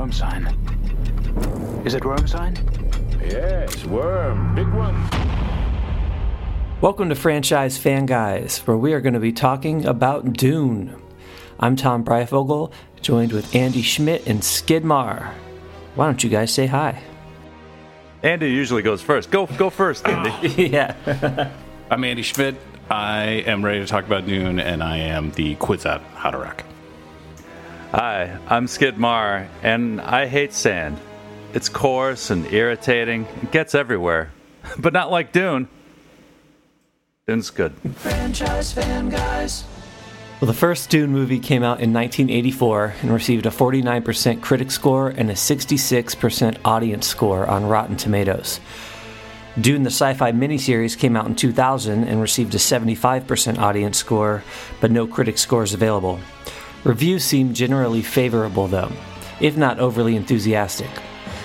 worm sign. Is it worm sign? Yes, worm. Big one. Welcome to Franchise Fan Guys, where we are going to be talking about Dune. I'm Tom Breifogel, joined with Andy Schmidt and Skidmar. Why don't you guys say hi? Andy usually goes first. Go, go first, Andy. yeah. I'm Andy Schmidt. I am ready to talk about Dune, and I am the Kwisatz Haderach. Hi, I'm Skidmar, and I hate sand. It's coarse and irritating. It gets everywhere, but not like Dune. Dune's good. Franchise fan guys. Well, the first Dune movie came out in 1984 and received a 49% critic score and a 66% audience score on Rotten Tomatoes. Dune the sci fi miniseries came out in 2000 and received a 75% audience score, but no critic scores available. Reviews seem generally favorable, though, if not overly enthusiastic.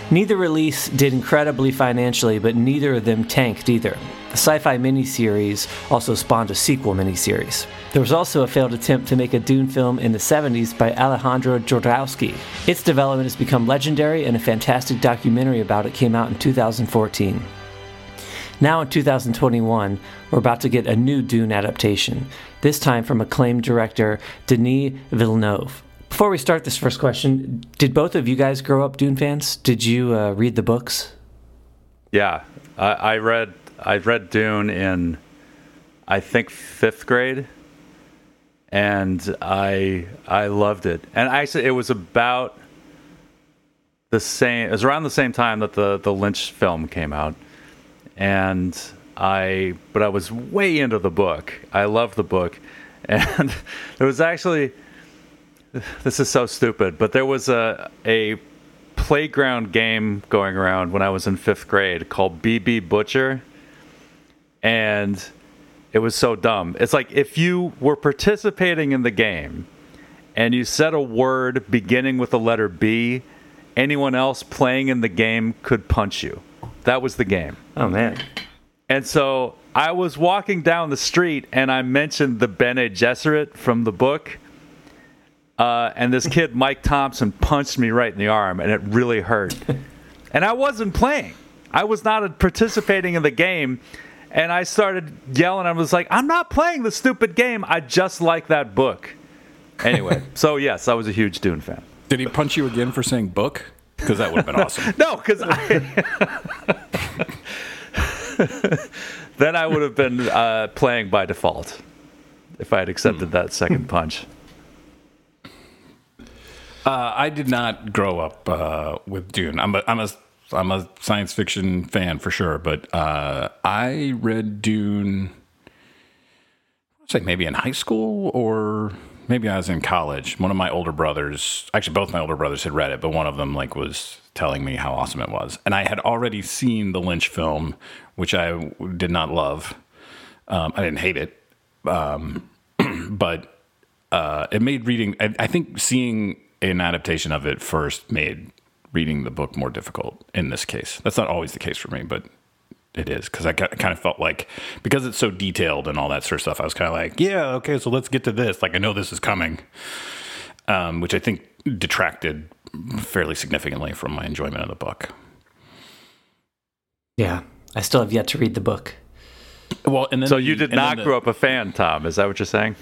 Neither release did incredibly financially, but neither of them tanked either. The sci fi miniseries also spawned a sequel miniseries. There was also a failed attempt to make a Dune film in the 70s by Alejandro Jodorowsky. Its development has become legendary, and a fantastic documentary about it came out in 2014. Now in 2021, we're about to get a new Dune adaptation, this time from acclaimed director Denis Villeneuve. Before we start this first question, did both of you guys grow up Dune fans? Did you uh, read the books? Yeah, I, I read I read Dune in I think fifth grade, and I I loved it. And actually, it was about the same. It was around the same time that the the Lynch film came out, and I but I was way into the book. I loved the book, and there was actually this is so stupid, but there was a a playground game going around when I was in fifth grade called BB Butcher, and it was so dumb. It's like if you were participating in the game and you said a word beginning with the letter B, anyone else playing in the game could punch you. That was the game. Oh man. And so I was walking down the street and I mentioned the Bene Gesserit from the book. Uh, and this kid, Mike Thompson, punched me right in the arm and it really hurt. and I wasn't playing, I was not participating in the game. And I started yelling. I was like, I'm not playing the stupid game. I just like that book. Anyway, so yes, I was a huge Dune fan. Did he punch you again for saying book? Because that would have been awesome. no, because I. then I would have been uh, playing by default if I had accepted that second punch. Uh, I did not grow up uh, with Dune. I'm a, I'm a I'm a science fiction fan for sure, but uh, I read Dune. I'd say maybe in high school or maybe I was in college. One of my older brothers, actually both my older brothers had read it, but one of them like was telling me how awesome it was, and I had already seen the Lynch film, which I did not love. Um, I didn't hate it, um, but uh, it made reading. I, I think seeing an adaptation of it first made reading the book more difficult in this case. That's not always the case for me, but it is because I kind of felt like because it's so detailed and all that sort of stuff. I was kind of like, yeah, okay, so let's get to this. Like I know this is coming, um, which I think detracted fairly significantly from my enjoyment of the book. Yeah, I still have yet to read the book. Well, and then so the, you did not the, grow up a fan, Tom. Is that what you're saying?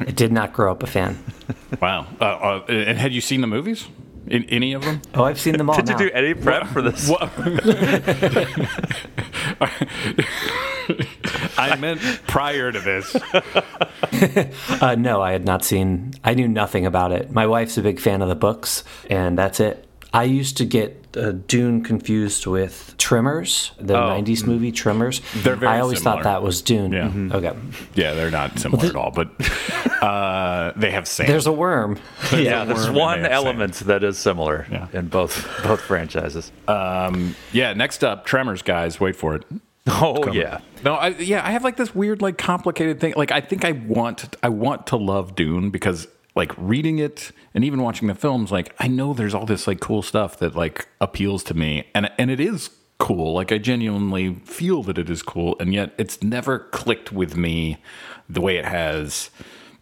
I did not grow up a fan. wow. Uh, uh, and had you seen the movies? In any of them? Oh, I've seen them all. Did now. you do any prep what, for this? I meant prior to this. uh, no, I had not seen. I knew nothing about it. My wife's a big fan of the books, and that's it. I used to get uh, Dune confused with Tremors, the oh, 90s movie Tremors. They're very I always similar. thought that was Dune. Yeah. Mm-hmm. Okay. Yeah, they're not similar well, at all, but uh, they have sand. There's a worm. There's yeah, a there's one element sand. that is similar yeah. in both both franchises. Um, yeah, next up, Tremors, guys. Wait for it. Oh yeah. No, I, yeah, I have like this weird, like complicated thing. Like, I think I want, I want to love Dune because like reading it and even watching the films, like I know there's all this like cool stuff that like appeals to me, and and it is cool. Like I genuinely feel that it is cool, and yet it's never clicked with me the way it has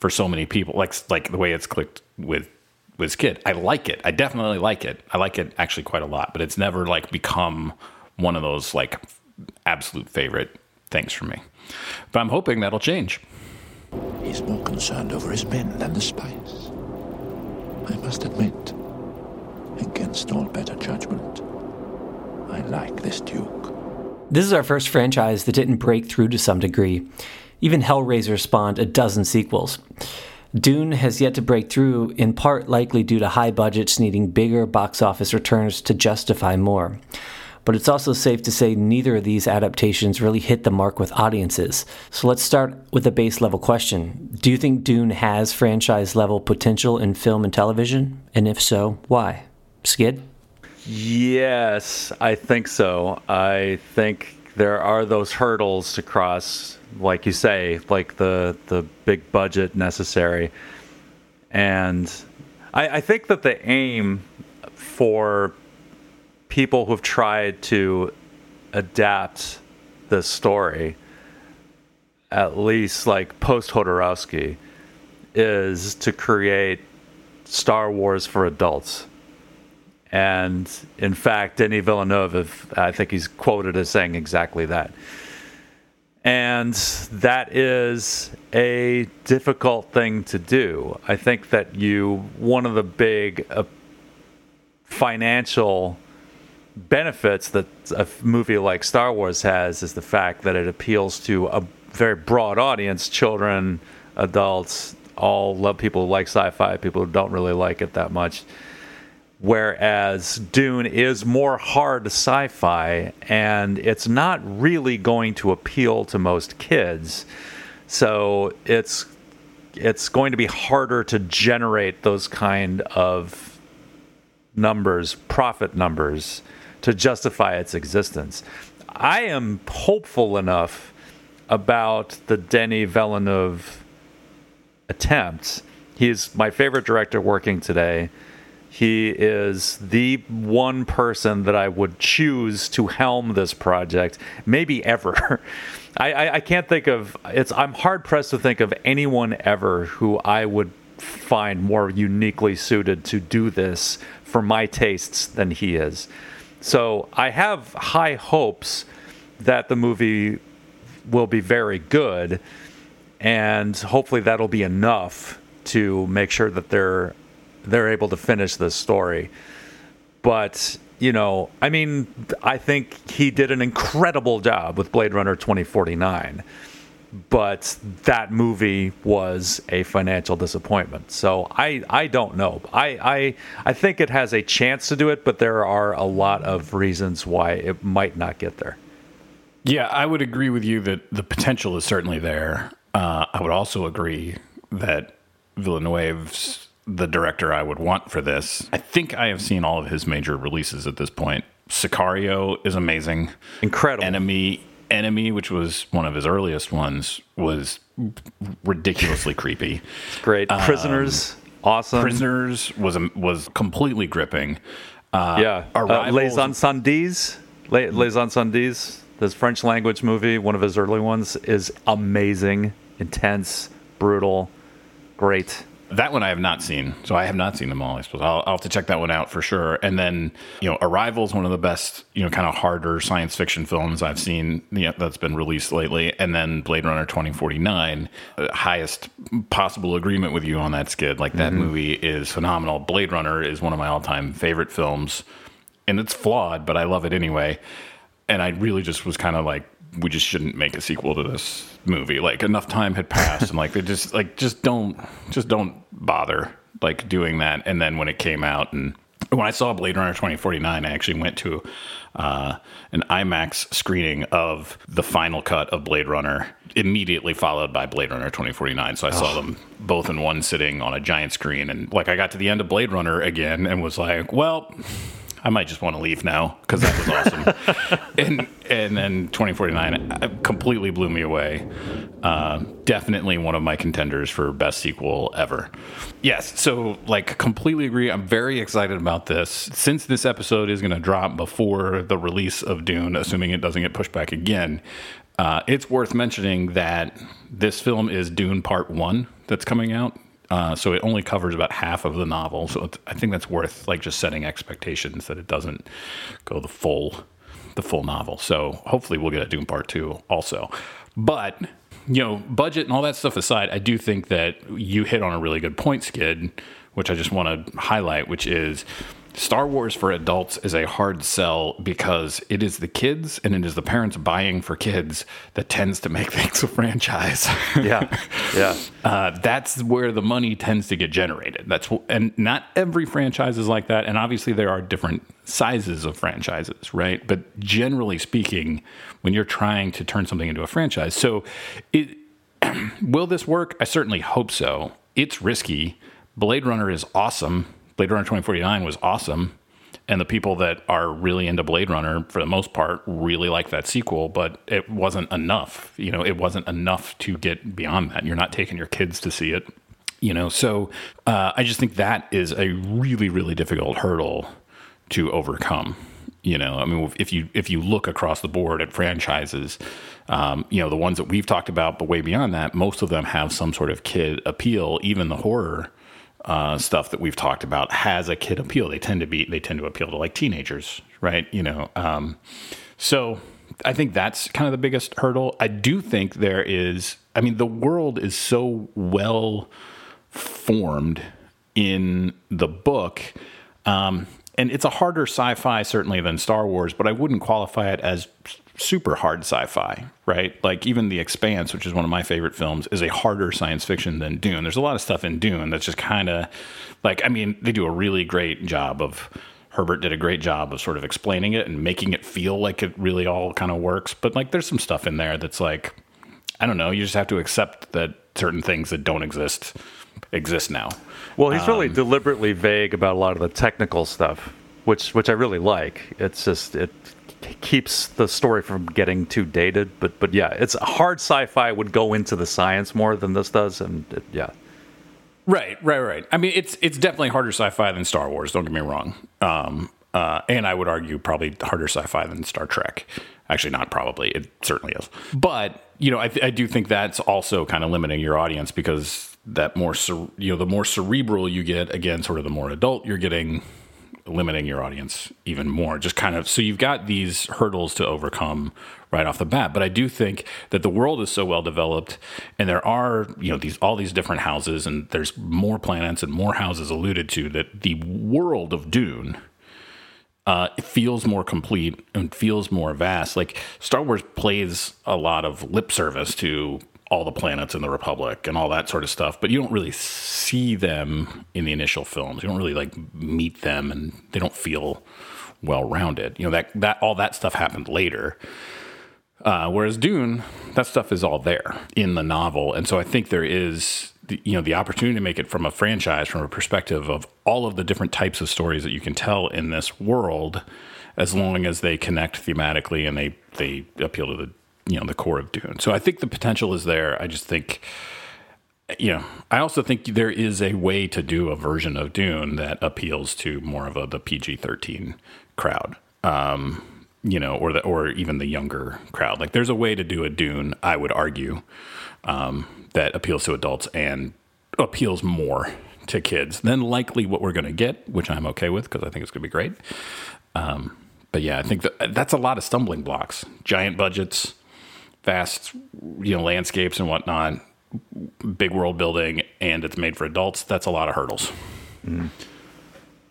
for so many people. Like like the way it's clicked with with kid. I like it. I definitely like it. I like it actually quite a lot, but it's never like become one of those like absolute favorite things for me. But I'm hoping that'll change. He's more concerned over his men than the spice. I must admit, against all better judgment, I like this Duke. This is our first franchise that didn't break through to some degree. Even Hellraiser spawned a dozen sequels. Dune has yet to break through, in part likely due to high budgets needing bigger box office returns to justify more. But it's also safe to say neither of these adaptations really hit the mark with audiences. So let's start with a base level question Do you think Dune has franchise level potential in film and television? And if so, why? Skid? Yes, I think so. I think there are those hurdles to cross, like you say, like the the big budget necessary, and I, I think that the aim for people who've tried to adapt the story, at least like post Jodorowsky, is to create Star Wars for adults. And in fact, Denis Villeneuve, I think he's quoted as saying exactly that. And that is a difficult thing to do. I think that you, one of the big uh, financial benefits that a movie like Star Wars has is the fact that it appeals to a very broad audience children, adults, all love people who like sci fi, people who don't really like it that much. Whereas Dune is more hard sci fi and it's not really going to appeal to most kids. So it's it's going to be harder to generate those kind of numbers, profit numbers to justify its existence. I am hopeful enough about the Denis Villeneuve attempt. He's my favorite director working today. He is the one person that I would choose to helm this project, maybe ever. I, I, I can't think of it's. I'm hard pressed to think of anyone ever who I would find more uniquely suited to do this for my tastes than he is. So I have high hopes that the movie will be very good, and hopefully that'll be enough to make sure that they're they're able to finish this story. But you know, I mean, I think he did an incredible job with Blade Runner 2049 but that movie was a financial disappointment. So I, I don't know. I, I I think it has a chance to do it, but there are a lot of reasons why it might not get there. Yeah, I would agree with you that the potential is certainly there. Uh, I would also agree that Villeneuve's the director I would want for this. I think I have seen all of his major releases at this point. Sicario is amazing. Incredible. Enemy Enemy, which was one of his earliest ones, was ridiculously creepy. Great. Prisoners, um, awesome. Prisoners was was completely gripping. Uh, yeah. Uh, Les Incendies, Les, Les Incendies, this French language movie, one of his early ones, is amazing, intense, brutal, great. That one I have not seen, so I have not seen them all. I suppose I'll, I'll have to check that one out for sure. And then, you know, Arrival is one of the best, you know, kind of harder science fiction films I've seen yeah, that's been released lately. And then Blade Runner 2049, uh, highest possible agreement with you on that skid. Like that mm-hmm. movie is phenomenal. Blade Runner is one of my all time favorite films, and it's flawed, but I love it anyway. And I really just was kind of like, we just shouldn't make a sequel to this movie. Like enough time had passed, and like they just like just don't just don't bother like doing that. And then when it came out, and when I saw Blade Runner twenty forty nine, I actually went to uh, an IMAX screening of the final cut of Blade Runner, immediately followed by Blade Runner twenty forty nine. So I saw them both in one sitting on a giant screen, and like I got to the end of Blade Runner again, and was like, well I might just want to leave now because that was awesome. and and then 2049 uh, completely blew me away. Uh, definitely one of my contenders for best sequel ever. Yes, so like completely agree. I'm very excited about this. Since this episode is going to drop before the release of Dune, assuming it doesn't get pushed back again, uh, it's worth mentioning that this film is Dune Part One that's coming out Uh, so it only covers about half of the novel. So I think that's worth like just setting expectations that it doesn't go the full the full novel. So hopefully we'll get a Dune Part Two also. But you know, budget and all that stuff aside, I do think that you hit on a really good point, Skid, which I just want to highlight, which is Star Wars for adults is a hard sell because it is the kids and it is the parents buying for kids that tends to make things a franchise. Yeah, yeah. uh, that's where the money tends to get generated. That's and not every franchise is like that. And obviously there are different sizes of franchises, right? But generally speaking, when you're trying to turn something into a franchise, so it will this work? I certainly hope so. It's risky. Blade Runner is awesome Blade Runner 2049 was awesome. And the people that are really into Blade Runner, for the most part, really like that sequel, but it wasn't enough. You know, it wasn't enough to get beyond that. You're not taking your kids to see it. You know, so uh, I just think that is a really, really difficult hurdle to overcome. You know, I mean, if you if you look across the board at franchises, um, you know, the ones that we've talked about, but way beyond that, most of them have some sort of kid appeal. Even the horror uh, stuff that we've talked about has a kid appeal. They tend to be they tend to appeal to like teenagers, right? You know, um, so I think that's kind of the biggest hurdle. I do think there is. I mean, the world is so well formed in the book. Um, and it's a harder sci-fi certainly than Star Wars, but I wouldn't qualify it as super hard sci-fi, right? Like even The Expanse, which is one of my favorite films, is a harder science fiction than Dune. There's a lot of stuff in Dune that's just kind of like I mean, they do a really great job of Herbert did a great job of sort of explaining it and making it feel like it really all kind of works, but like there's some stuff in there that's like I don't know, you just have to accept that certain things that don't exist exist now. Well, he's really um, deliberately vague about a lot of the technical stuff, which which I really like. It's just it keeps the story from getting too dated. But but yeah, it's hard sci-fi would go into the science more than this does, and it, yeah. Right, right, right. I mean, it's it's definitely harder sci-fi than Star Wars. Don't get me wrong. Um, uh, and I would argue probably harder sci-fi than Star Trek. Actually, not probably. It certainly is. But you know, I, th- I do think that's also kind of limiting your audience because that more, you know, the more cerebral you get, again, sort of the more adult you're getting, limiting your audience even more. Just kind of so you've got these hurdles to overcome right off the bat. But I do think that the world is so well developed, and there are you know these all these different houses, and there's more planets and more houses alluded to that the world of Dune. Uh, it feels more complete and feels more vast. Like Star Wars plays a lot of lip service to all the planets in the Republic and all that sort of stuff, but you don't really see them in the initial films. You don't really like meet them, and they don't feel well rounded. You know that that all that stuff happened later. Uh, whereas Dune, that stuff is all there in the novel, and so I think there is the, you know the opportunity to make it from a franchise, from a perspective of all of the different types of stories that you can tell in this world, as long as they connect thematically and they they appeal to the you know the core of Dune. So I think the potential is there. I just think you know, I also think there is a way to do a version of Dune that appeals to more of a the PG thirteen crowd. Um, you know, or the or even the younger crowd. Like there's a way to do a Dune, I would argue, um, that appeals to adults and appeals more to kids than likely what we're going to get, which I'm okay with because I think it's going to be great. Um, but yeah, I think that that's a lot of stumbling blocks. Giant budgets, vast you know landscapes and whatnot, big world building, and it's made for adults. That's a lot of hurdles. Mm.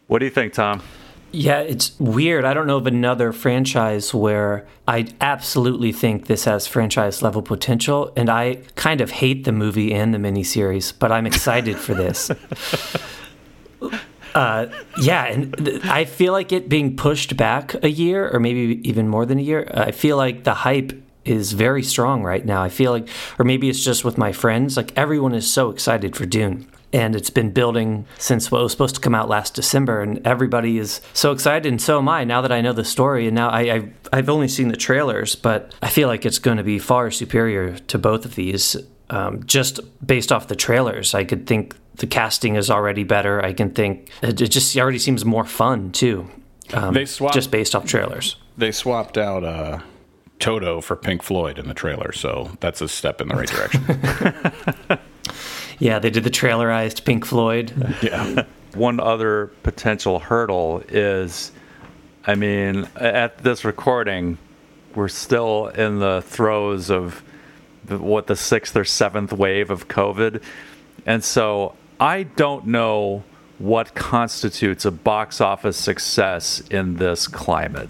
What do you think, Tom? Yeah, it's weird. I don't know of another franchise where I absolutely think this has franchise level potential, and I kind of hate the movie and the miniseries, but I'm excited for this. Uh, yeah, and th- I feel like it being pushed back a year, or maybe even more than a year. I feel like the hype is very strong right now. I feel like, or maybe it's just with my friends, like everyone is so excited for Dune. And it's been building since what was supposed to come out last December, and everybody is so excited, and so am I. Now that I know the story, and now I, I've, I've only seen the trailers, but I feel like it's going to be far superior to both of these. Um, just based off the trailers, I could think the casting is already better. I can think it just already seems more fun too. Um, they swapped, just based off trailers. They swapped out uh, Toto for Pink Floyd in the trailer, so that's a step in the right direction. Yeah, they did the trailerized Pink Floyd. Yeah. One other potential hurdle is, I mean, at this recording, we're still in the throes of the, what the sixth or seventh wave of COVID, and so I don't know what constitutes a box office success in this climate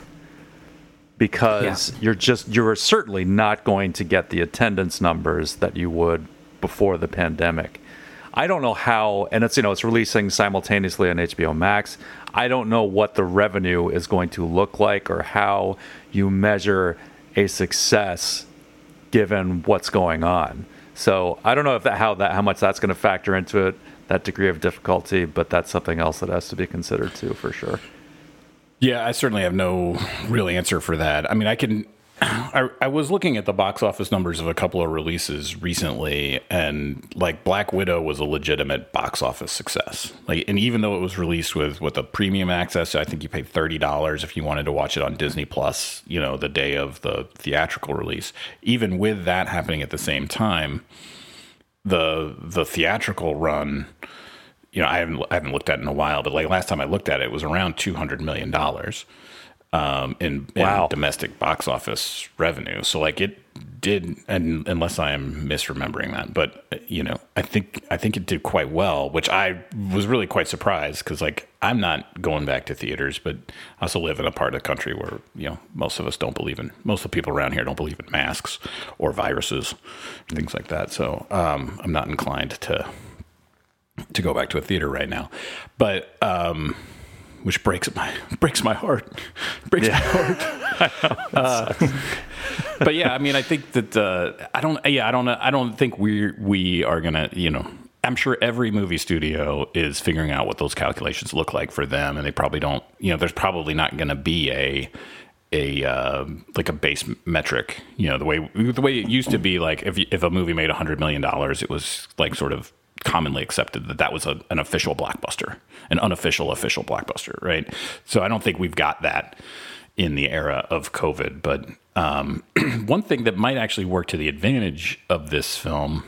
because Yeah. you're just you're certainly not going to get the attendance numbers that you would before the pandemic. I don't know how and it's you know it's releasing simultaneously on HBO Max. I don't know what the revenue is going to look like or how you measure a success given what's going on. So I don't know if that how that how much that's going to factor into it that degree of difficulty, but that's something else that has to be considered too for sure. Yeah, I certainly have no real answer for that. I mean, I can. I, I was looking at the box office numbers of a couple of releases recently, and like Black Widow was a legitimate box office success. Like, and even though it was released with with a premium access, I think you paid thirty dollars if you wanted to watch it on Disney Plus. You know, the day of the theatrical release. Even with that happening at the same time, the the theatrical run you know, I haven't I haven't looked at it in a while, but like last time I looked at it, it was around two hundred million dollars um, in, in domestic box office revenue. So like it did, and unless I am misremembering that, but you know, I think I think it did quite well, which I was really quite surprised because like I'm not going back to theaters, but I also live in a part of the country where you know most of us don't believe in most of the people around here don't believe in masks or viruses, and things like that. So um, I'm not inclined to to go back to a theater right now, but um, which breaks my breaks my heart, breaks my heart. Uh, but yeah, I mean, I think that uh, I don't. Yeah, I don't. I don't think we we are gonna. You know, I'm sure every movie studio is figuring out what those calculations look like for them, and they probably don't. You know, there's probably not going to be a a uh, like a base metric. You know, the way the way it used to be. Like if if a movie made hundred million dollars, it was like sort of commonly accepted that that was a, an official blockbuster, an unofficial official blockbuster, right? So I don't think we've got that in the era of COVID. But um, one thing that might actually work to the advantage of this film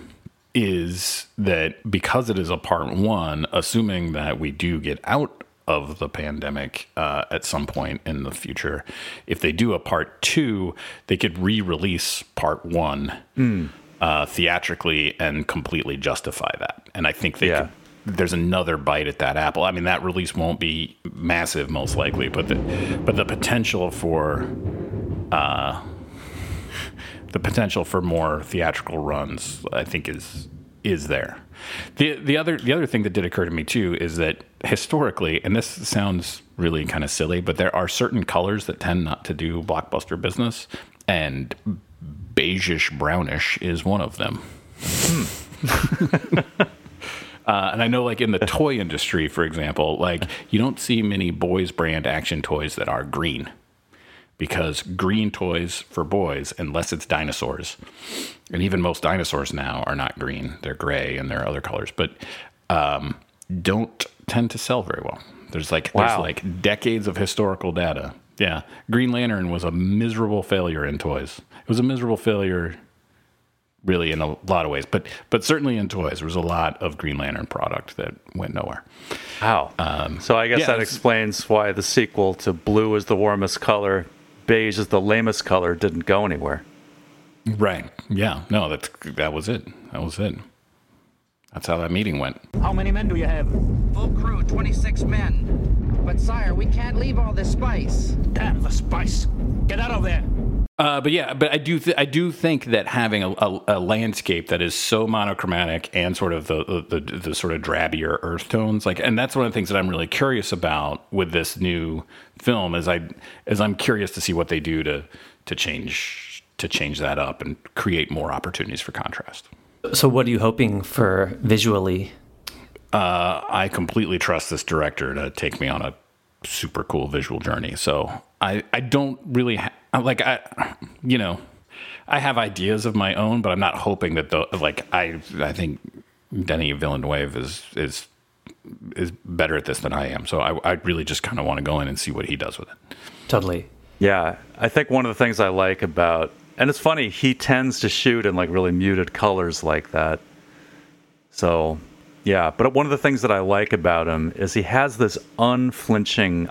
is that because it is a part one, assuming that we do get out of the pandemic uh, at some point in the future, if they do a part two, they could re release part one uh, theatrically and completely justify that. And I think they Yeah. could there's another bite at that apple. I mean, that release won't be massive, most likely, but the but the potential for uh, the potential for more theatrical runs, I think, is is there. the the other The other thing that did occur to me too is that historically, and this sounds really kind of silly, but there are certain colors that tend not to do blockbuster business, and beigeish brownish is one of them. Uh, and I know, like in the toy industry, for example, like you don't see many boys brand action toys that are green because green toys for boys, unless it's dinosaurs, and even most dinosaurs now are not green; they're gray and there are other colors, but um, don't tend to sell very well. There's like there's Wow. like decades of historical data. Yeah, Green Lantern was a miserable failure in toys. It was a miserable failure really in a lot of ways, but but certainly in toys, there was a lot of Green Lantern product that went nowhere. Wow. Um, so I guess yeah, that explains why the sequel to Blue is the warmest color, Beige is the lamest color didn't go anywhere. Right? Yeah. No, that that was it. That was it. That's how that meeting went. How many men do you have? Full crew, 26 men. But sire, we can't leave all this spice. Damn the spice. Get out of there. Uh, but yeah, but I do th- I do think that having a, a, a landscape that is so monochromatic and sort of the, the the the sort of drabbier earth tones, like, and that's one of the things that I'm really curious about with this new film. Is I is I'm curious to see what they do to to change to change that up and create more opportunities for contrast. So, what are you hoping for visually? Uh, I completely trust this director to take me on a super cool visual journey. So I, I don't really ha- like I, you know, I have ideas of my own, but I'm not hoping that the like I I think Denis Villeneuve is is is better at this than I am. So I I really just kind of want to go in and see what he does with it. Totally. Yeah, I think one of the things I like about, and it's funny, he tends to shoot in like really muted colors like that. So, yeah. But one of the things that I like about him is he has this unflinching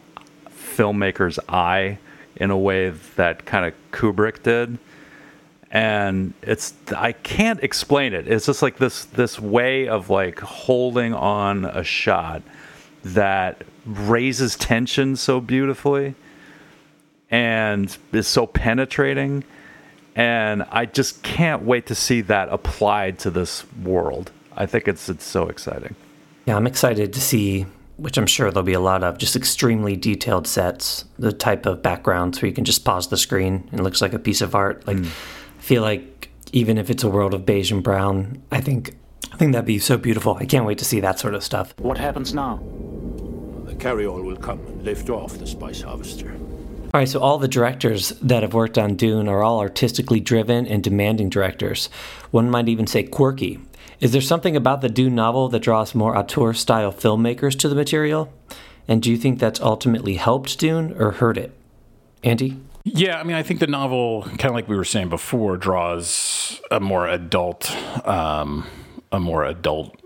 filmmaker's eye in a way that kind of Kubrick did. And it's I can't explain it. It's just like this this way of like holding on a shot that raises tension so beautifully and is so penetrating and I just can't wait to see that applied to this world. I think it's it's so exciting. Yeah, I'm excited to see, which I'm sure there'll be a lot of, just extremely detailed sets, the type of backgrounds where you can just pause the screen and it looks like a piece of art. Like, mm. I feel like even if it's a world of beige and brown, I think I think that'd be so beautiful. I can't wait to see that sort of stuff. What happens now? The carryall will come and lift off the spice harvester. All right, so all the directors that have worked on Dune are all artistically driven and demanding directors. One might even say quirky. Is there something about the Dune novel that draws more auteur style filmmakers to the material? And do you think that's ultimately helped Dune or hurt it? Andy? Yeah, I mean, I think the novel, kind of like we were saying before, draws a more adult, um, a more adult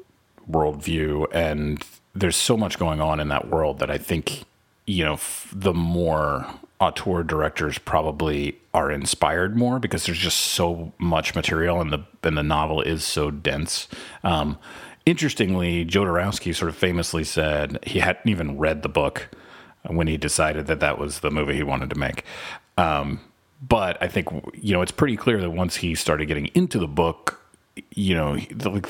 worldview, and there's so much going on in that world that I think, you know, f- the more auteur directors probably are inspired more because there's just so much material and the and the novel is so dense. Um, interestingly, Jodorowsky sort of famously said he hadn't even read the book when he decided that that was the movie he wanted to make. Um, but I think you know it's pretty clear that once he started getting into the book, you know,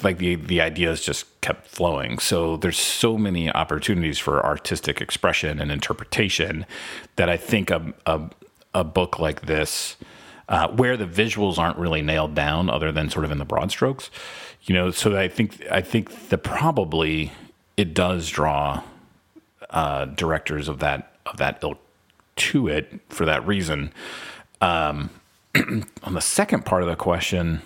like the the ideas just kept flowing. So there's so many opportunities for artistic expression and interpretation that I think a a, a book like this, uh, where the visuals aren't really nailed down, other than sort of in the broad strokes, you know. So I think I think that probably it does draw uh, directors of that of that ilk to it for that reason. Um, on the second part of the question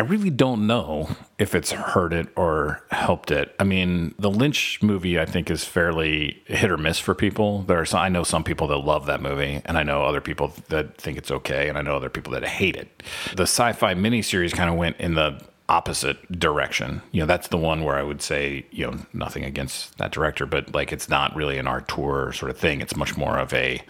I really don't know if it's hurt it or helped it. I mean, the Lynch movie I think is fairly hit or miss for people. There are some, I know some people that love that movie, and I know other people that think it's okay, and I know other people that hate it. The sci-fi miniseries kind of went in the opposite direction. You know, that's the one where I would say, you know, nothing against that director, but like it's not really an auteur sort of thing. It's much more of a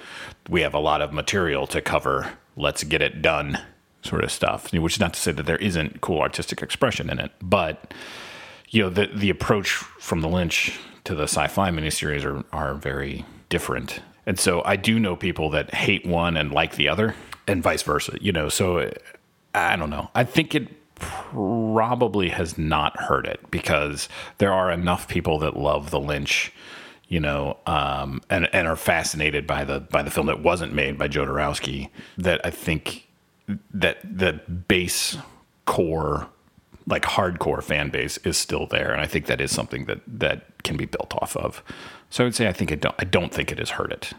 we have a lot of material to cover. Let's get it done sort of stuff. Which is not to say that there isn't cool artistic expression in it, but you know the the approach from the Lynch to the sci-fi miniseries are are very different. And so I do know people that hate one and like the other, and vice versa. You know, so I don't know. I think it probably has not hurt it because there are enough people that love the Lynch you know, um, and and are fascinated by the by the film that wasn't made by Jodorowsky. That I think that the base core like hardcore fan base is still there and i think that is something that that can be built off of so i would say i think i don't i don't think it has hurt it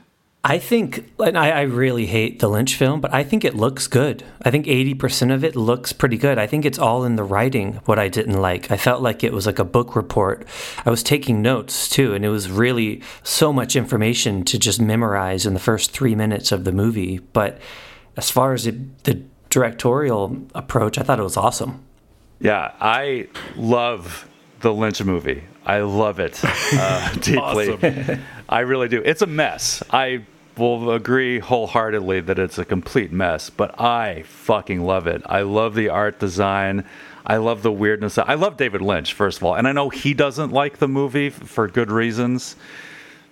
I think, and I, I, really hate the Lynch film, but I think it looks good. I think 80% of it looks pretty good. I think it's all in the writing, what I didn't like. I felt like it was like a book report. I was taking notes too, and it was really so much information to just memorize in the first three minutes of the movie. But as far as it, the directorial approach, I thought it was awesome. Yeah, I love the Lynch movie. I love it uh, deeply. I really do. It's a mess. I will agree wholeheartedly that it's a complete mess, but I fucking love it. I love the art design. I love the weirdness. I love David Lynch, first of all. And I know he doesn't like the movie for good reasons,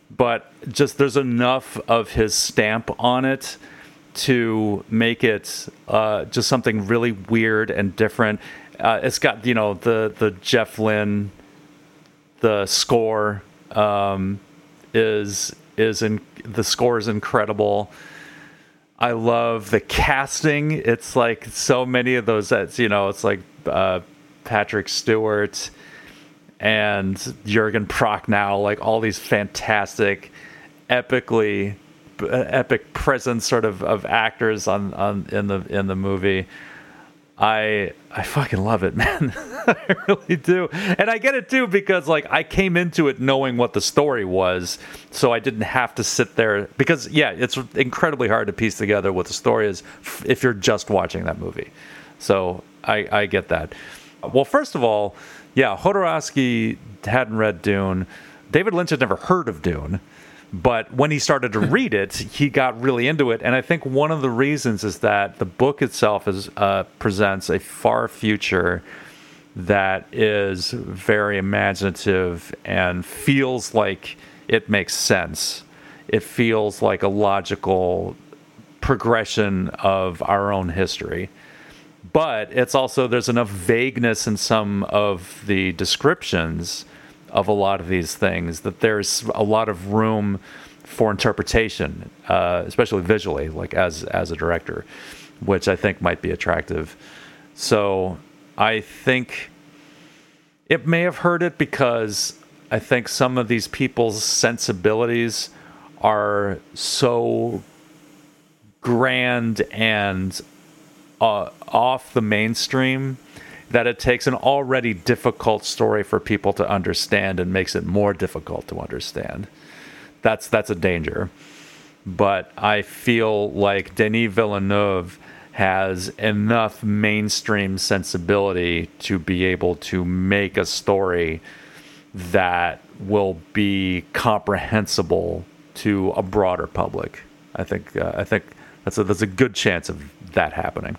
but just there's enough of his stamp on it to make it uh, just something really weird and different. Uh, it's got you know the the Jeff Lynne, the score um, is is in the score is incredible. I love the casting. It's like so many of those. That's you know, it's like uh, Patrick Stewart and Jurgen Prochnow, like all these fantastic, epically Uh, epic presence sort of of actors on on in the in the movie. I I fucking love it, man. I really do. And I get it too because like I came into it knowing what the story was, so I didn't have to sit there because yeah, it's incredibly hard to piece together what the story is if you're just watching that movie. So I I get that. Well, first of all, yeah, Jodorowsky hadn't read Dune. David Lynch had never heard of Dune. But when he started to read it, he got really into it. And I think one of the reasons is that the book itself is, uh, presents a far future that is very imaginative and feels like it makes sense. It feels like a logical progression of our own history. But it's also, there's enough vagueness in some of the descriptions of a lot of these things that there's a lot of room for interpretation, uh, especially visually, like as as a director, which I think might be attractive. So I think it may have hurt it because I think some of these people's sensibilities are so grand and uh, off the mainstream that it takes an already difficult story for people to understand and makes it more difficult to understand. That's that's a danger. But I feel like Denis Villeneuve has enough mainstream sensibility to be able to make a story that will be comprehensible to a broader public. I think uh, I think that's a, that's a good chance of that happening.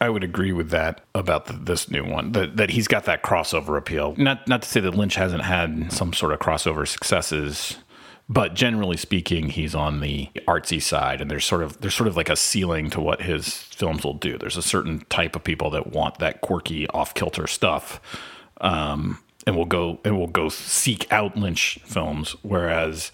I would agree with that about the, this new one. That that he's got that crossover appeal. Not not to say that Lynch hasn't had some sort of crossover successes, but generally speaking, he's on the artsy side, and there's sort of there's sort of like a ceiling to what his films will do. There's a certain type of people that want that quirky, off kilter stuff, um, and will go and will go seek out Lynch films, whereas.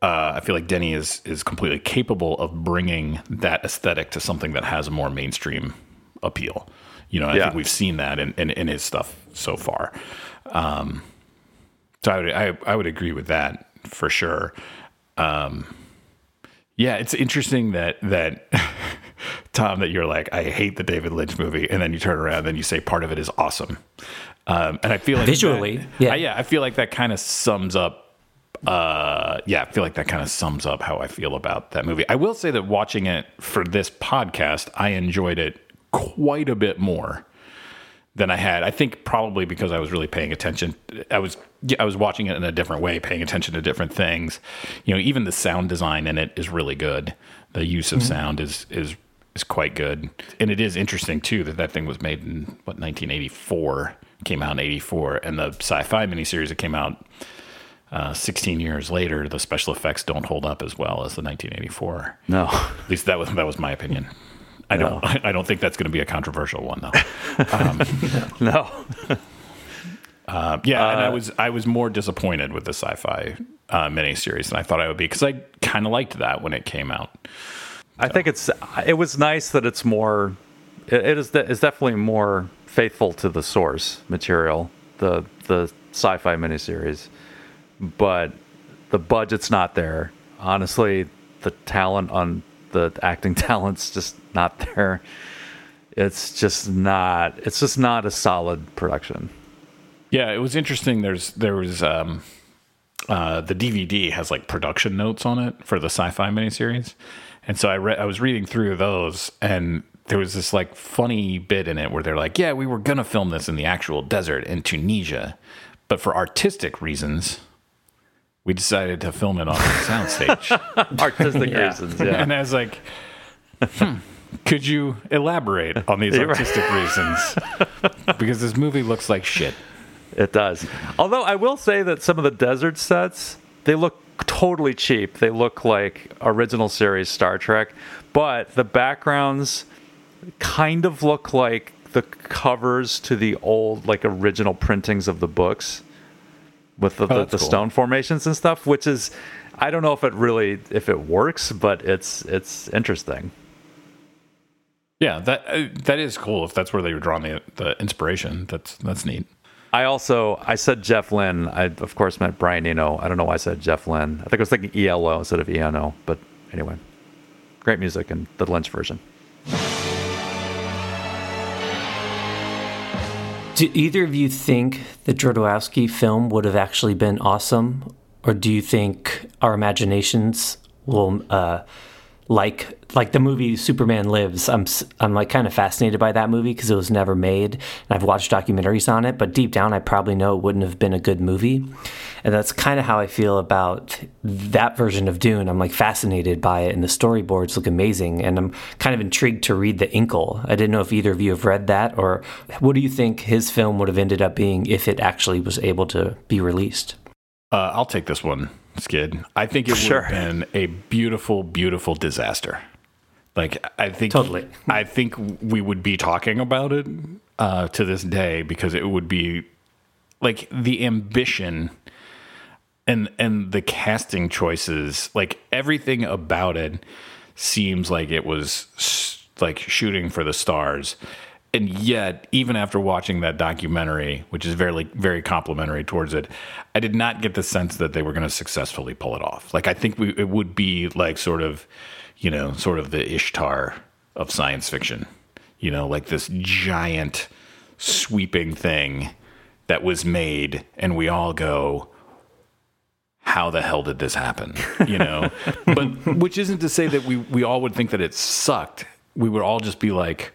Uh, I feel like Denny is is completely capable of bringing that aesthetic to something that has a more mainstream appeal. You know, I Yeah. think we've seen that in, in, in his stuff so far. Um, so I would, I, I would agree with that for sure. Um, yeah, it's interesting that that Tom that you're like I hate the David Lynch movie, and then you turn around and you say part of it is awesome. Um, and I feel like Visually, that- yeah. I- yeah, I feel like that kind of sums up. Uh, yeah, I feel like that kind of sums up how I feel about that movie. I will say that watching it for this podcast, I enjoyed it quite a bit more than I had. I think probably because I was really paying attention. I was I was watching it in a different way, paying attention to different things. You know, even the sound design in it is really good. The use of sound is is is quite good, and it is interesting too that that thing was made in what 1984, came out in 84, and the sci-fi miniseries that came out. Uh, 16 years later, the special effects don't hold up as well as the 1984. No. At least that was that was my opinion. I don't I don't think that's going to be a controversial one though. No. Uh, yeah, and I was I was more disappointed with the sci-fi uh, miniseries than I thought I would be because I kind of liked that when it came out. I think it's it was nice that it's more it, it is it's definitely more faithful to the source material, the the sci-fi miniseries. But the budget's not there. Honestly, the talent on the acting talent's just not there. It's just not it's just not a solid production. Yeah, it was interesting. There's there was um, uh, the DVD has like production notes on it for the sci-fi miniseries, and so I read I was reading through those, and there was this like funny bit in it where they're like, "Yeah, we were gonna film this in the actual desert in Tunisia, but for artistic reasons." We decided to film it on a soundstage. Artistic reasons, yeah. And I was like, hmm, could you elaborate on these artistic reasons? Because this movie looks like shit. It does. Although I will say that some of the desert sets, they look totally cheap. They look like original series Star Trek, but the backgrounds kind of look like the covers to the old like original printings of the books with the, the, the cool. stone formations and stuff, which is I don't know if it really if it works, but it's it's interesting. Yeah, that uh, that is cool. If that's where they were drawing the the inspiration, that's that's neat. I also I said Jeff Lynne. I of course meant Brian Eno. I don't know why I said Jeff Lynne. I think I was thinking ELO instead of ENO. But anyway, great music and the Lynch version. Do either of you think the Jodorowsky film would have actually been awesome, or do you think our imaginations will uh, like like the movie Superman Lives. I'm I'm like kind of fascinated by that movie because it was never made, and I've watched documentaries on it. But deep down, I probably know it wouldn't have been a good movie, and that's kind of how I feel about that version of Dune. I'm like fascinated by it, and the storyboards look amazing, and I'm kind of intrigued to read the Incal. I didn't know if either of you have read that, or what do you think his film would have ended up being if it actually was able to be released? Uh, I'll take this one, Skid. I think it would Sure. have been a beautiful, beautiful disaster. Like I think Totally. I think we would be talking about it uh, to this day because it would be like the ambition and and the casting choices, like everything about it seems like it was like shooting for the stars. And yet, even after watching that documentary, which is very very complimentary towards it, I did not get the sense that they were going to successfully pull it off. Like I think we, it would be like sort of, you know, sort of the Ishtar of science fiction. You know, like this giant sweeping thing that was made, and we all go, how the hell did this happen? You know, but which isn't to say that we we all would think that it sucked. We would all just be like,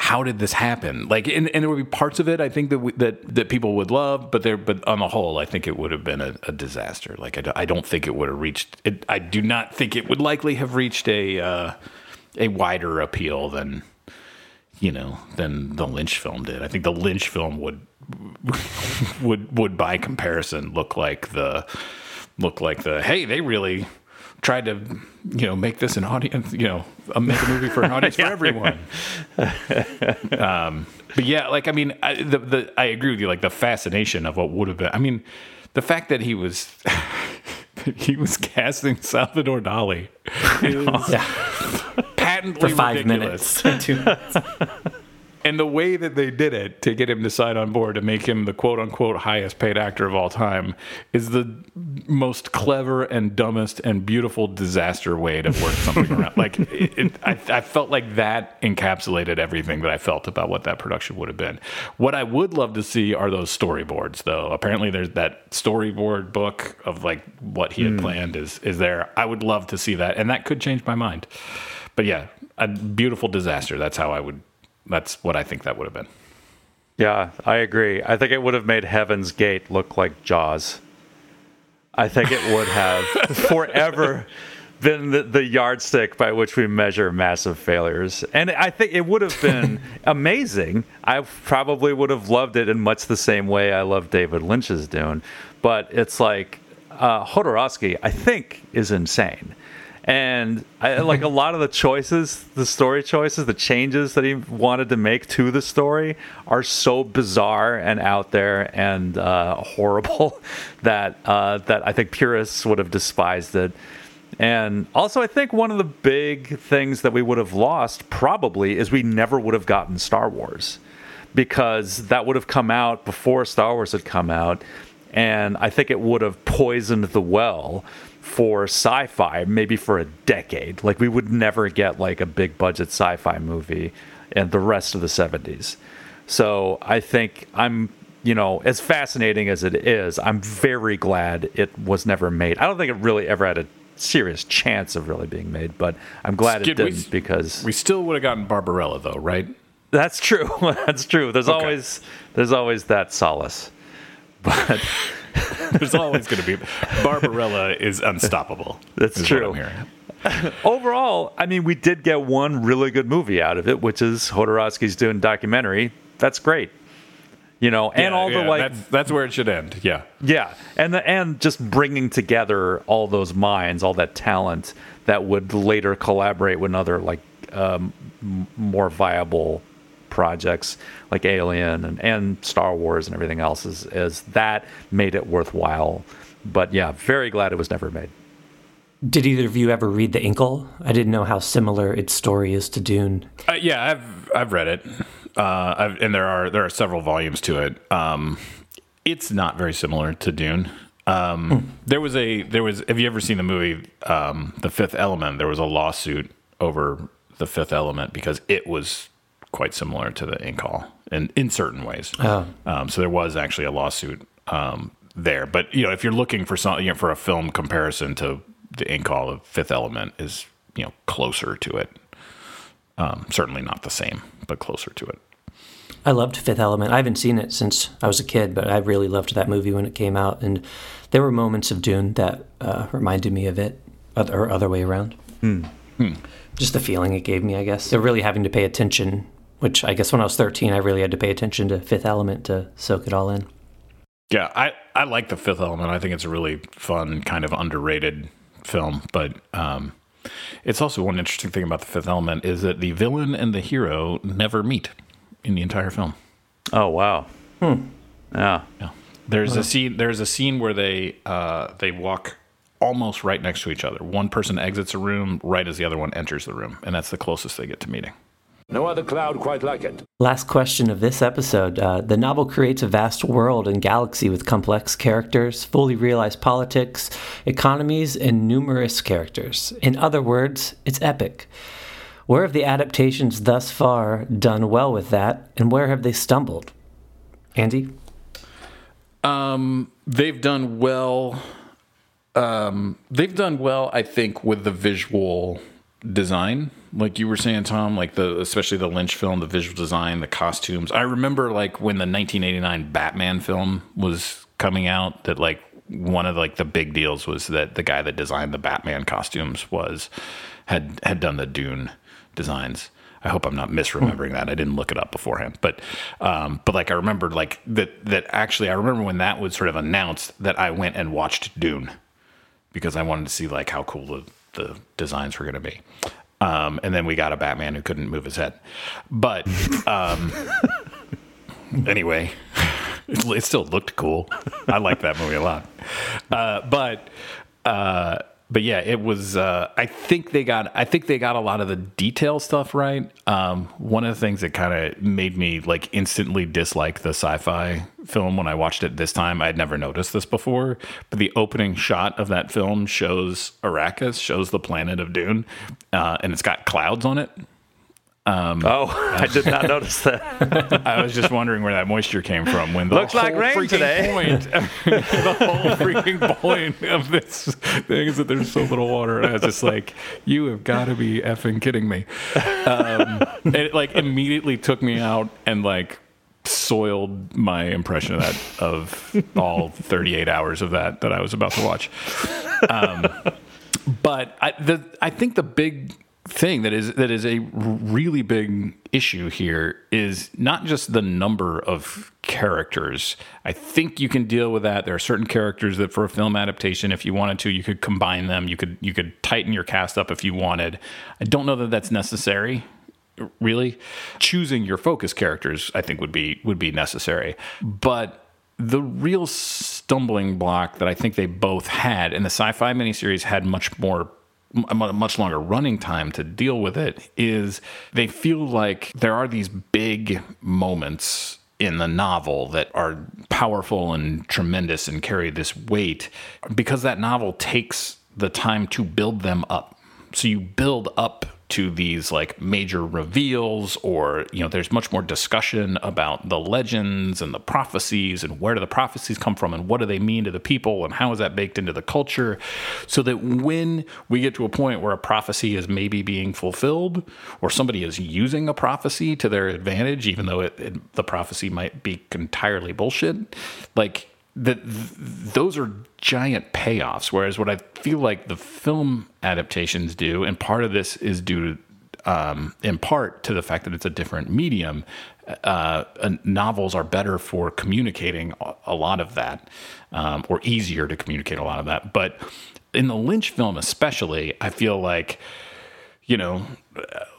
how did this happen? Like, and, and there would be parts of it I think that we, that that people would love, but there, but on the whole, I think it would have been a, a disaster. Like, I, I don't think it would have reached. It, I do not think it would likely have reached a uh, a wider appeal than you know than the Lynch film did. I think the Lynch film would would would by comparison look like the look like the hey they really tried to you know make this an audience you know make a movie for an audience for everyone. Um but yeah like i mean I, the, the i agree with you like the fascination of what would have been i mean the fact that he was he was casting salvador dali. Is Yeah, patently for five ridiculous. minutes. And the way that they did it to get him to sign on board to make him the quote unquote highest paid actor of all time is the most clever and dumbest and beautiful disaster way to work something around. Like, it, it, I, I felt like that encapsulated everything that I felt about what that production would have been. What I would love to see are those storyboards, though. Apparently, there's that storyboard book of like what he had hmm. planned is is there. I would love to see that, and that could change my mind. But yeah, a beautiful disaster. That's how I would. That's what I think that would have been. Yeah, I agree. I think it would have made Heaven's Gate look like Jaws. I think it would have forever been the, the yardstick by which we measure massive failures. And I think it would have been amazing. I probably would have loved it in much the same way I love David Lynch's Dune. But it's like uh, Jodorowsky, I think, is insane. And I, like a lot of the choices, the story choices, the changes that he wanted to make to the story are so bizarre and out there and uh, horrible that uh, that I think purists would have despised it. And also, I think one of the big things that we would have lost probably is we never would have gotten Star Wars because that would have come out before Star Wars had come out. And I think it would have poisoned the well for sci-fi maybe for a decade. Like we would never get like a big budget sci-fi movie in the rest of the 70s so i think i'm you know as fascinating as it is i'm very glad it was never made. I don't think it really ever had a serious chance of really being made but i'm glad Skid, it didn't because We still would have gotten Barbarella, though, right? that's true. That's true. There's Okay. always there's always that solace. But There's always going to be Barbarella is unstoppable. That's is true. What I'm hearing. overall, I mean, we did get one really good movie out of it, which is Jodorowsky's Dune documentary. That's great. You know, and Yeah, all the yeah, like, that's, that's where it should end. Yeah. yeah, and the, and just bringing together all those minds, all that talent that would later collaborate with other like um, more viable projects like Alien and, and Star Wars and everything else is, is that made it worthwhile. But yeah, very glad it was never made. Did either of you ever read The Incal? I didn't know how similar its story is to Dune. Uh, yeah, I've I've read it, uh, I've, and there are there are several volumes to it. Um, it's not very similar to Dune. Um, There was a there was. Have you ever seen the movie um, The Fifth Element? There was a lawsuit over The Fifth Element because it was quite similar to the Incal in in certain ways. Um, so there was actually a lawsuit um, there. But you know, if you're looking for something you know, for a film comparison to the Incal, The Fifth Element is you know closer to it. Um, certainly not the same, but closer to it. I loved Fifth Element. I haven't seen it since I was a kid, but I really loved that movie when it came out. And there were moments of Dune that uh, reminded me of it, or other way around. Hmm. Just the feeling it gave me, I guess. So really having to pay attention, which I guess when I was 13, I really had to pay attention to Fifth Element to soak it all in. Yeah, I, I like the Fifth Element. I think it's a really fun, kind of underrated film. But um, it's also one interesting thing about the Fifth Element is that the villain and the hero never meet in the entire film. Oh wow. Hmm. Yeah. Yeah. There's a scene. There's a scene where they uh, they walk almost right next to each other. One person exits a room right as the other one enters the room, and that's the closest they get to meeting. No other cloud quite like it. Last question of this episode. Uh, the novel creates a vast world and galaxy with complex characters, fully realized politics, economies, and numerous characters. In other words, it's epic. Where have the adaptations thus far done well with that, and where have they stumbled? Andy? Um, they've done well. Um, they've done well, I think, with the visual design like you were saying tom like the especially the lynch film the visual design the costumes. I remember like when the 1989 batman film was coming out that like one of like the big deals was that the guy that designed the batman costumes was had had done the dune designs. I hope I'm not misremembering that. I didn't look it up beforehand, but um, but like I remembered like that that actually I remember when that was sort of announced that I went and watched Dune because I wanted to see like how cool the, the designs were going to be. Um, and then we got a Batman who couldn't move his head. But um, anyway, it, still looked cool. I like that movie a lot. Uh, but uh, but yeah, it was. Uh, I think they got. I think they got a lot of the detail stuff right. Um, one of the things that kind of made me like instantly dislike the sci-fi film when I watched it this time. I'd never noticed this before, but the opening shot of that film shows Arrakis, shows the planet of Dune, uh, and it's got clouds on it. Um, oh, I did not notice that. I was just wondering where that moisture came from. When the looks like rain today. Point, the whole freaking point of this thing is that there's so little water, and I was just like, "You have got to be effing kidding me!" Um, it like immediately took me out and like soiled my impression of that of all 38 hours of that that I was about to watch. Um, but I, the, I think the big thing that is that is a really big issue here is not just the number of characters. I think you can deal with that. There are certain characters that for a film adaptation if you wanted to you could combine them. You could you could tighten your cast up if you wanted. I don't know that that's necessary really. Choosing your focus characters I think would be would be necessary. But the real stumbling block that I think they both had, and the sci-fi miniseries had much more a much longer running time to deal with it is they feel like there are these big moments in the novel that are powerful and tremendous and carry this weight because that novel takes the time to build them up. So you build up to these like major reveals or you know there's much more discussion about the legends and the prophecies and where do the prophecies come from and what do they mean to the people and how is that baked into the culture so that when we get to a point where a prophecy is maybe being fulfilled or somebody is using a prophecy to their advantage even though it, it, the prophecy might be entirely bullshit like that those are giant payoffs. Whereas what I feel like the film adaptations do, and part of this is due to, um, in part to the fact that it's a different medium. Uh, novels are better for communicating a lot of that, um, or easier to communicate a lot of that. But in the Lynch film, especially, I feel like you know,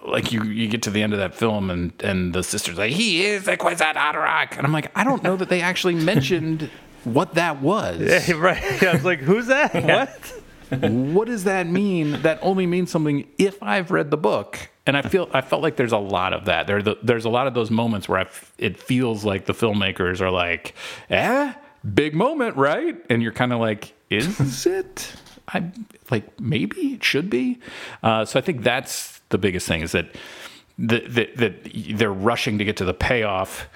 like you you get to the end of that film and and the sister's like, he is the Haderach, and I'm like, I don't know that they actually mentioned what that was. Yeah, right. I was like, who's that? what? what does that mean? That only means something if I've read the book. And I feel I felt like there's a lot of that. There, the, there's a lot of those moments where I f- it feels like the filmmakers are like, "Eh, big moment, right?" And you're kind of like, "Is it?" I like maybe it should be. Uh, so I think that's the biggest thing is that that, that that they're rushing to get to the payoff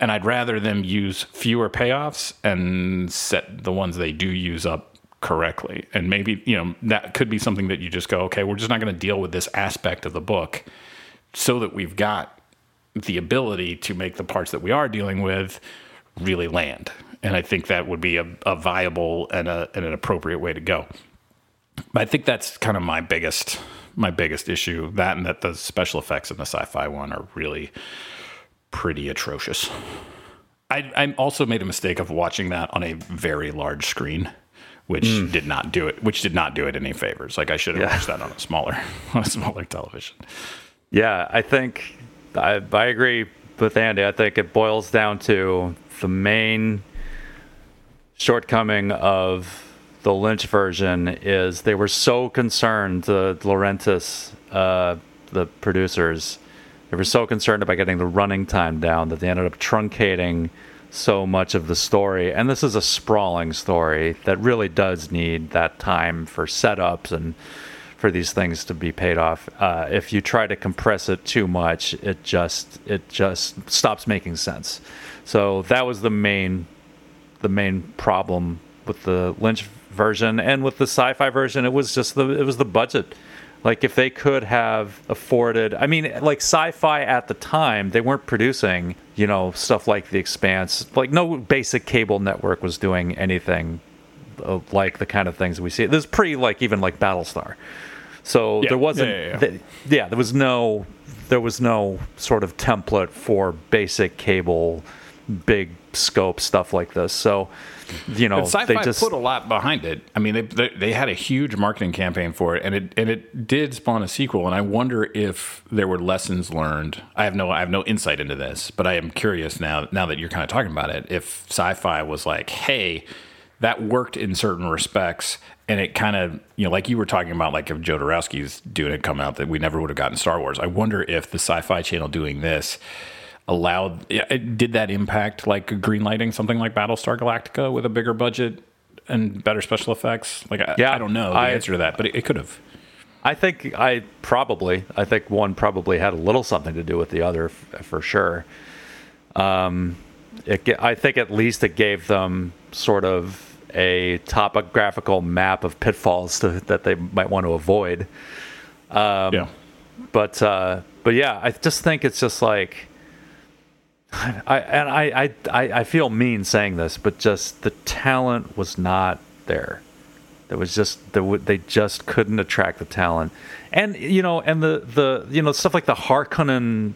and I'd rather them use fewer payoffs and set the ones they do use up correctly. And maybe, you know, that could be something that you just go, okay, we're just not going to deal with this aspect of the book so that we've got the ability to make the parts that we are dealing with really land. And I think that would be a, a viable and, a, and an appropriate way to go. I think that's kind of my biggest my biggest issue. That and that the special effects in the sci-fi one are really pretty atrocious. I, I also made a mistake of watching that on a very large screen, which Mm. did not do it. Which did not do it any favors. Like I should have Yeah. watched that on a smaller on a smaller television. Yeah, I think I, I agree with Andy. I think it boils down to the main shortcoming of the Lynch version is they were so concerned, the Laurentiis, uh, the producers, they were so concerned about getting the running time down that they ended up truncating so much of the story. And this is a sprawling story that really does need that time for setups and for these things to be paid off. Uh, if you try to compress it too much, it just it just stops making sense. So that was the main the main problem with the Lynch version and with the sci-fi version. It was just the it was the budget. Like if they could have afforded, I mean, like sci-fi at the time, they weren't producing, you know, stuff like The Expanse. Like no basic cable network was doing anything uh, like the kind of things we see. This is pretty like even like Battlestar. So Yeah. there wasn't, Yeah, yeah, yeah. th- yeah, there was no, there was no sort of template for basic cable, big scope stuff like this. So, you know, sci-fi they just put a lot behind it. I mean, they, they they had a huge marketing campaign for it, and it and it did spawn a sequel. And I wonder if there were lessons learned. I have no I have no insight into this, but I am curious now. Now that you're kind of talking about it, if sci-fi was like, hey, that worked in certain respects, and it kind of you know, like you were talking about, like if Joe Dorowski's Dune it come out, that we never would have gotten Star Wars. I wonder if the Sci-Fi Channel doing this allowed yeah, did that impact like greenlighting something like Battlestar Galactica with a bigger budget and better special effects? Like I, Yeah, I don't know the I- answer to that, but it, it could have. I think I probably, I think one probably had a little something to do with the other f- for sure. Um, it, I think at least it gave them sort of a topographical map of pitfalls to, that they might want to avoid. Um, yeah. But uh, but yeah, I just think it's just like. I and I, I I feel mean saying this, but just the talent was not there. There was just they just couldn't attract the talent, and you know, and the the you know stuff like the Harkonnen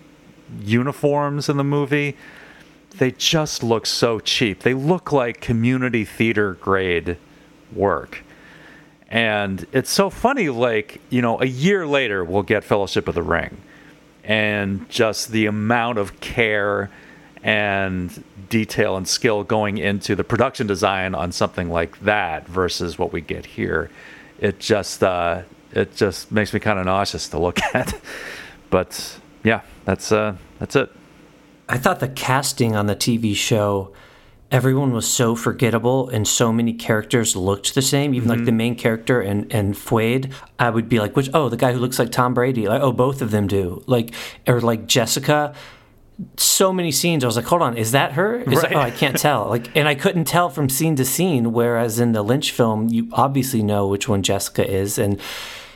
uniforms in the movie, they just look so cheap. They look like community theater grade work. And it's so funny, like, you know, a year later, we'll get Fellowship of the Ring. And just the amount of care and detail and skill going into the production design on something like that versus what we get here. It just, uh, it just makes me kind of nauseous to look at. But yeah, that's, uh, that's it. I thought the casting on the TV show, everyone was so forgettable and so many characters looked the same. Even like mm-hmm. the main character and and Feyd, I would be like, which oh, the guy who looks like Tom Brady. Like oh, both of them do. Like or like Jessica. So many scenes. I was like, hold on, is that her? Is that, oh, I can't tell. Like, and I couldn't tell from scene to scene. Whereas in the Lynch film, you obviously know which one Jessica is, and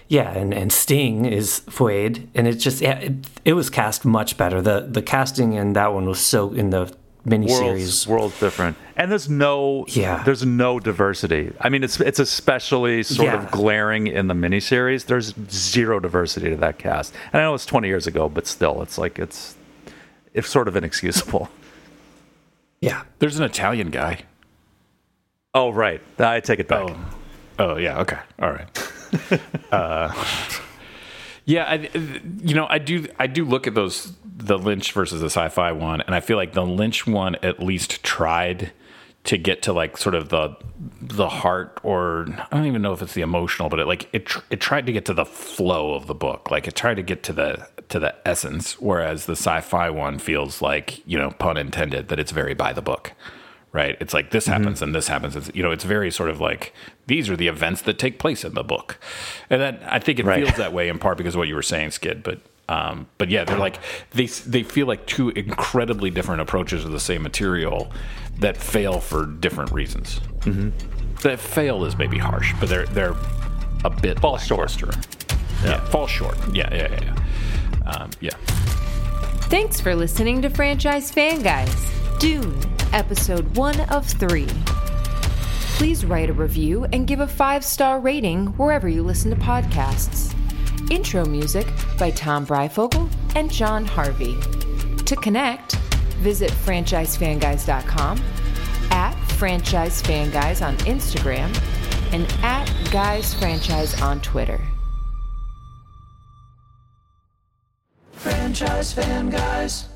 yeah, and, and Sting is Feyd, and it just yeah, it, it was cast much better. The the casting in that one was so in the miniseries. world's different. And there's no Yeah. there's no diversity. I mean it's it's especially sort Yeah. of glaring in the miniseries. There's zero diversity to that cast. And i know it's 20 years ago but still it's like it's it's sort of inexcusable. Yeah, There's an Italian guy. oh right. I take it back. Oh yeah, okay, all right. uh, yeah, I, you know, I do, I do look at those the Lynch versus the sci-fi one, and I feel like the Lynch one at least tried to get to like sort of the the heart, or I don't even know if it's the emotional, but it like it tr- it tried to get to the flow of the book, like it tried to get to the to the essence, whereas the sci-fi one feels like you know, pun intended, that it's very by the book right? It's like this happens and this happens. It's you know, it's very sort of like these are the events that take place in the book, and that I think it Right. feels that way in part because of what you were saying, Skid. But um, but yeah, they're like they they feel like two incredibly different approaches of the same material that fail for different reasons. That fail is maybe harsh, but they're they're a bit Fall short. lackluster. Yeah. fall short. Yeah, yeah, yeah, yeah. Um, yeah. Thanks for listening to Franchise Fan Guys, Dune, episode one of three. Please write a review and give a five star rating wherever you listen to podcasts. Intro music by Tom Breifogel and John Harvey. To connect, visit franchisefanguys.com, at franchisefanguys on Instagram, and at Guys Franchise on Twitter. Franchise fan guys.